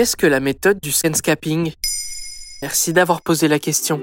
Qu'est-ce que la méthode du senscaping? Merci d'avoir posé la question.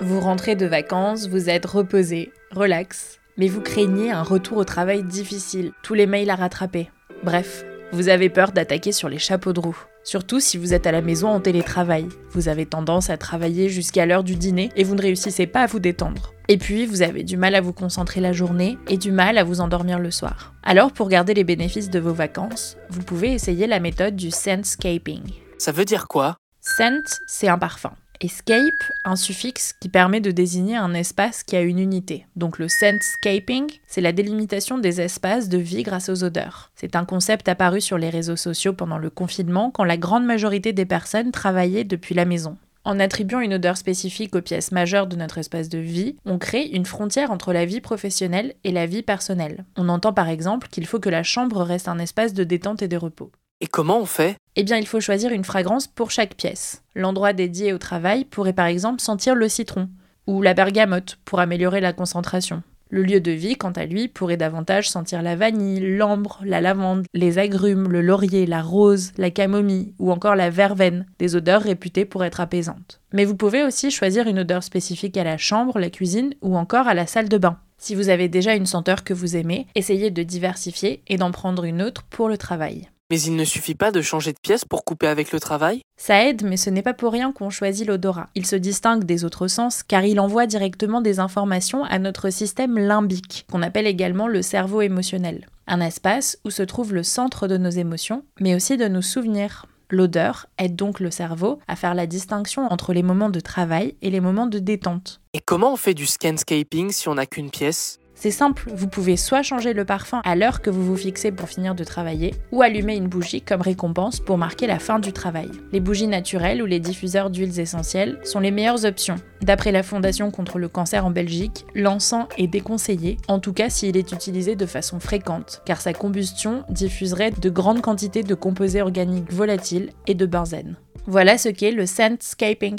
Vous rentrez de vacances, vous êtes reposé, relax, mais vous craignez un retour au travail difficile, tous les mails à rattraper. Bref, vous avez peur d'attaquer sur les chapeaux de roue. Surtout si vous êtes à la maison en télétravail. Vous avez tendance à travailler jusqu'à l'heure du dîner et vous ne réussissez pas à vous détendre. Et puis, vous avez du mal à vous concentrer la journée et du mal à vous endormir le soir. Alors, pour garder les bénéfices de vos vacances, vous pouvez essayer la méthode du scentscaping. Ça veut dire quoi? Scent, c'est un parfum. Escape, un suffixe qui permet de désigner un espace qui a une unité. Donc le scentscaping, c'est la délimitation des espaces de vie grâce aux odeurs. C'est un concept apparu sur les réseaux sociaux pendant le confinement quand la grande majorité des personnes travaillaient depuis la maison. En attribuant une odeur spécifique aux pièces majeures de notre espace de vie, on crée une frontière entre la vie professionnelle et la vie personnelle. On entend par exemple qu'il faut que la chambre reste un espace de détente et de repos. Et comment on fait? Eh bien, il faut choisir une fragrance pour chaque pièce. L'endroit dédié au travail pourrait par exemple sentir le citron ou la bergamote pour améliorer la concentration. Le lieu de vie, quant à lui, pourrait davantage sentir la vanille, l'ambre, la lavande, les agrumes, le laurier, la rose, la camomille ou encore la verveine, des odeurs réputées pour être apaisantes. Mais vous pouvez aussi choisir une odeur spécifique à la chambre, la cuisine ou encore à la salle de bain. Si vous avez déjà une senteur que vous aimez, essayez de diversifier et d'en prendre une autre pour le travail. Mais il ne suffit pas de changer de pièce pour couper avec le travail Ça aide, mais ce n'est pas pour rien qu'on choisit l'odorat. Il se distingue des autres sens car il envoie directement des informations à notre système limbique, qu'on appelle également le cerveau émotionnel. Un espace où se trouve le centre de nos émotions, mais aussi de nos souvenirs. L'odeur aide donc le cerveau à faire la distinction entre les moments de travail et les moments de détente. Et comment on fait du scanscaping si on n'a qu'une pièce? C'est simple, vous pouvez soit changer le parfum à l'heure que vous vous fixez pour finir de travailler, ou allumer une bougie comme récompense pour marquer la fin du travail. Les bougies naturelles ou les diffuseurs d'huiles essentielles sont les meilleures options. D'après la Fondation contre le cancer en Belgique, l'encens est déconseillé, en tout cas s'il est utilisé de façon fréquente, car sa combustion diffuserait de grandes quantités de composés organiques volatiles et de benzène. Voilà ce qu'est le scentscaping.